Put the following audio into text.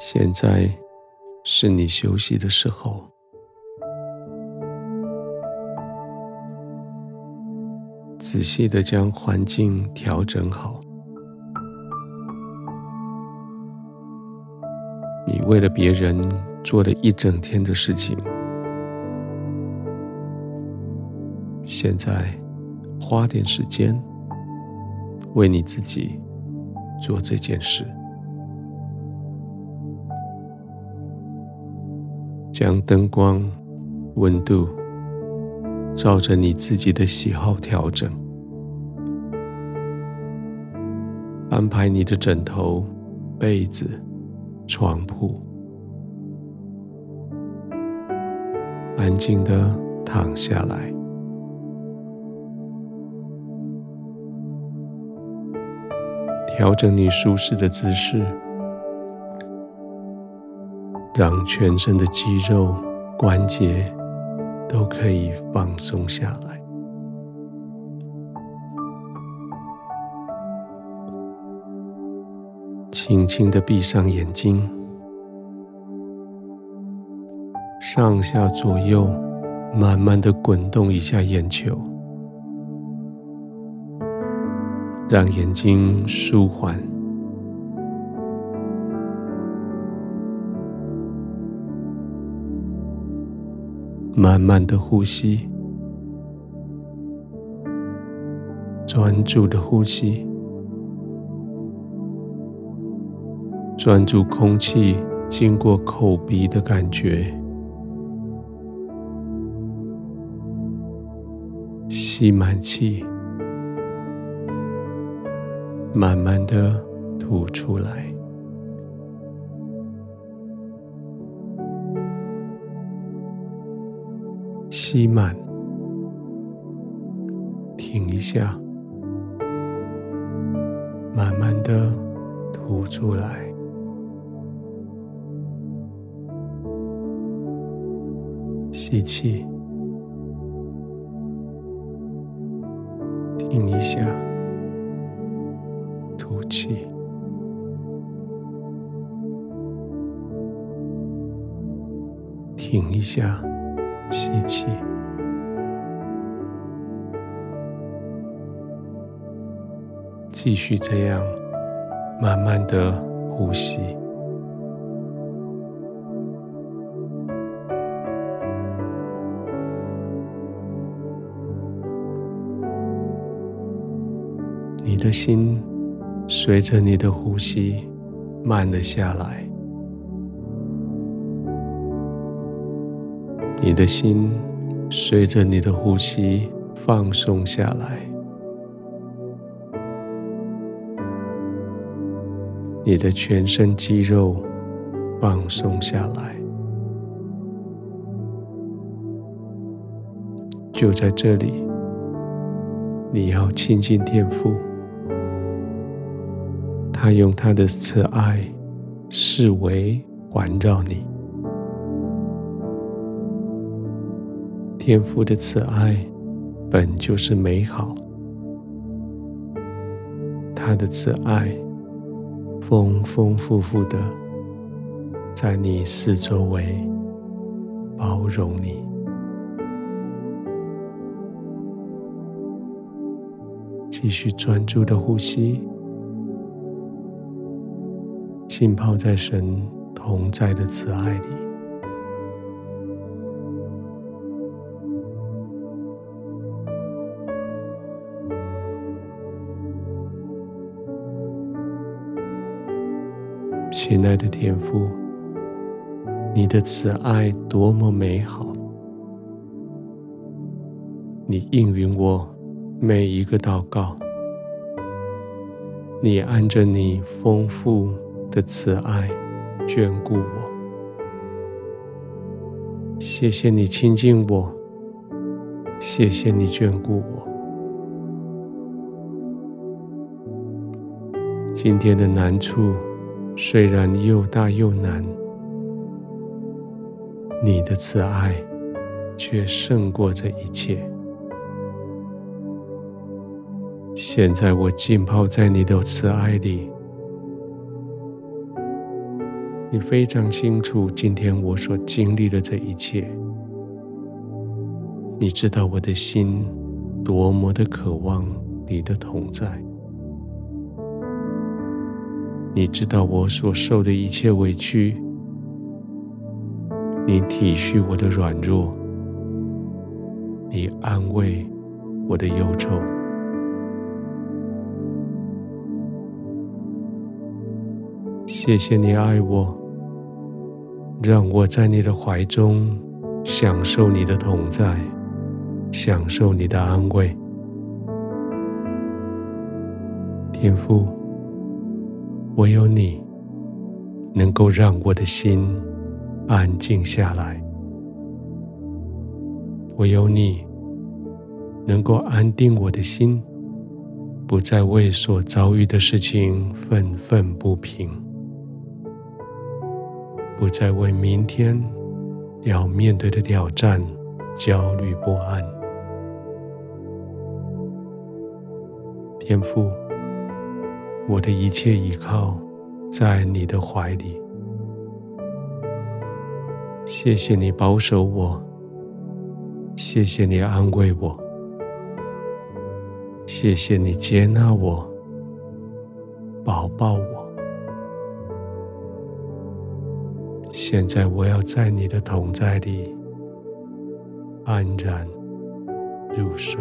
现在是你休息的时候，仔细的将环境调整好。你为了别人做了一整天的事情，现在花点时间为你自己做这件事。将灯光、温度照着你自己的喜好调整，安排你的枕头、被子、床铺，安静的躺下来，调整你舒适的姿势。让全身的肌肉、关节都可以放松下来，轻轻的闭上眼睛，上下左右慢慢的滚动一下眼球，让眼睛舒缓。慢慢的呼吸，专注的呼吸，专注空气经过口鼻的感觉，吸满气，慢慢的吐出来。吸满，停一下，慢慢的吐出来。吸气，停一下，吐气，停一下。吸气，继续这样慢慢的呼吸。你的心随着你的呼吸慢了下来。你的心随着你的呼吸放松下来，你的全身肌肉放松下来，就在这里，你要亲近天父，他用他的慈爱视为环绕你。天父的慈爱本就是美好，他的慈爱丰丰富富的在你四周围包容你。继续专注的呼吸，浸泡在神同在的慈爱里。亲爱的天父，你的慈爱多么美好！你应允我每一个祷告，你按着你丰富的慈爱眷顾我。谢谢你亲近我，谢谢你眷顾我。今天的难处，虽然又大又难，你的慈爱却胜过这一切。现在我浸泡在你的慈爱里，你非常清楚今天我所经历的这一切。你知道我的心多么的渴望你的同在。你知道我所受的一切委屈。你体恤我的软弱。你安慰我的忧愁。谢谢你爱我，让我在你的怀中享受你的同在，享受你的安慰。天父，唯有你能够让我的心安静下来，唯有你能够安定我的心，不再为所遭遇的事情愤愤不平。不再为明天要面对的挑战焦虑不安。天赋，我的一切依靠在你的怀里。谢谢你保守我，谢谢你安慰我，谢谢你接纳我，保抱我。现在我要在你的同在里安然入睡。